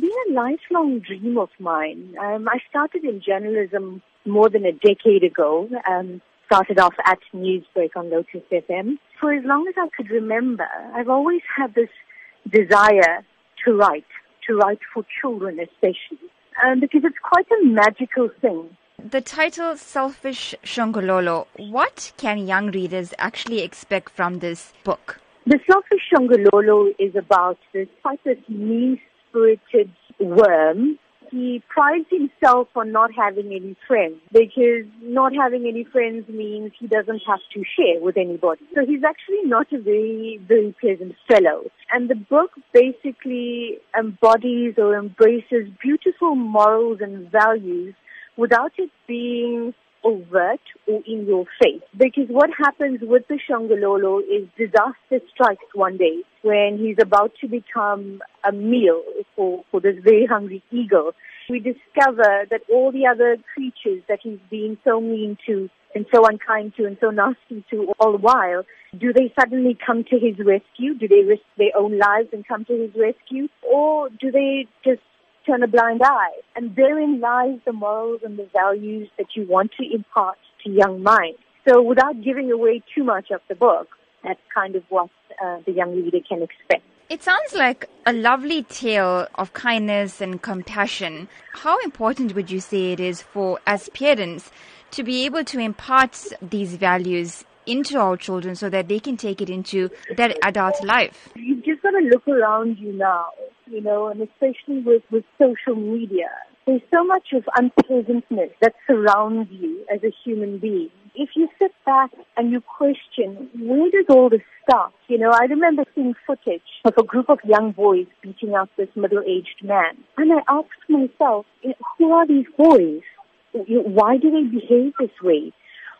been a lifelong dream of mine. Um, I started in journalism more than a decade ago. Um, started off at Newsbreak on Lotus FM. For as long as I could remember, I've always had this desire to write, to write for children especially, um, because it's quite a magical thing. The title Selfish Shongololo, what can young readers actually expect from this book? The Selfish Shongololo is about this quite this mean spirited worm. He prides himself on not having any friends because not having any friends means he doesn't have to share with anybody. So he's actually not a very, very pleasant fellow. And the book basically embodies or embraces beautiful morals and values without it being overt or in your face. Because what happens with the Shongololo is disaster strikes one day when he's about to become a meal for, for this very hungry eagle. We discover that all the other creatures that he's being so mean to and so unkind to and so nasty to all the while, do they suddenly come to his rescue? Do they risk their own lives and come to his rescue? Or do they just turn a blind eye. And therein lies the morals and the values that you want to impart to young minds. So without giving away too much of the book, that's kind of what uh, the young reader can expect. It sounds like a lovely tale of kindness and compassion. How important would you say it is for, as parents, to be able to impart these values into our children so that they can take it into their adult life? You've just got to look around you now you know, and especially with, with social media. There's so much of unpleasantness that surrounds you as a human being. If you sit back and you question, where does all this start? You know, I remember seeing footage of a group of young boys beating up this middle-aged man. And I asked myself, who are these boys? Why do they behave this way?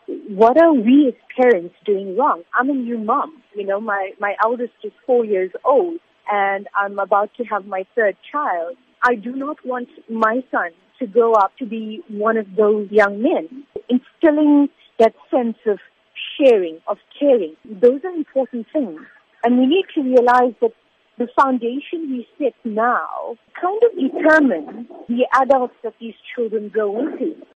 What are we as parents doing wrong? I'm a new mom. You know, my, my eldest is four years old and I'm about to have my third child, I do not want my son to grow up to be one of those young men. Instilling that sense of sharing, of caring, those are important things. And we need to realize that the foundation we set now kind of determines the adults that these children grow into.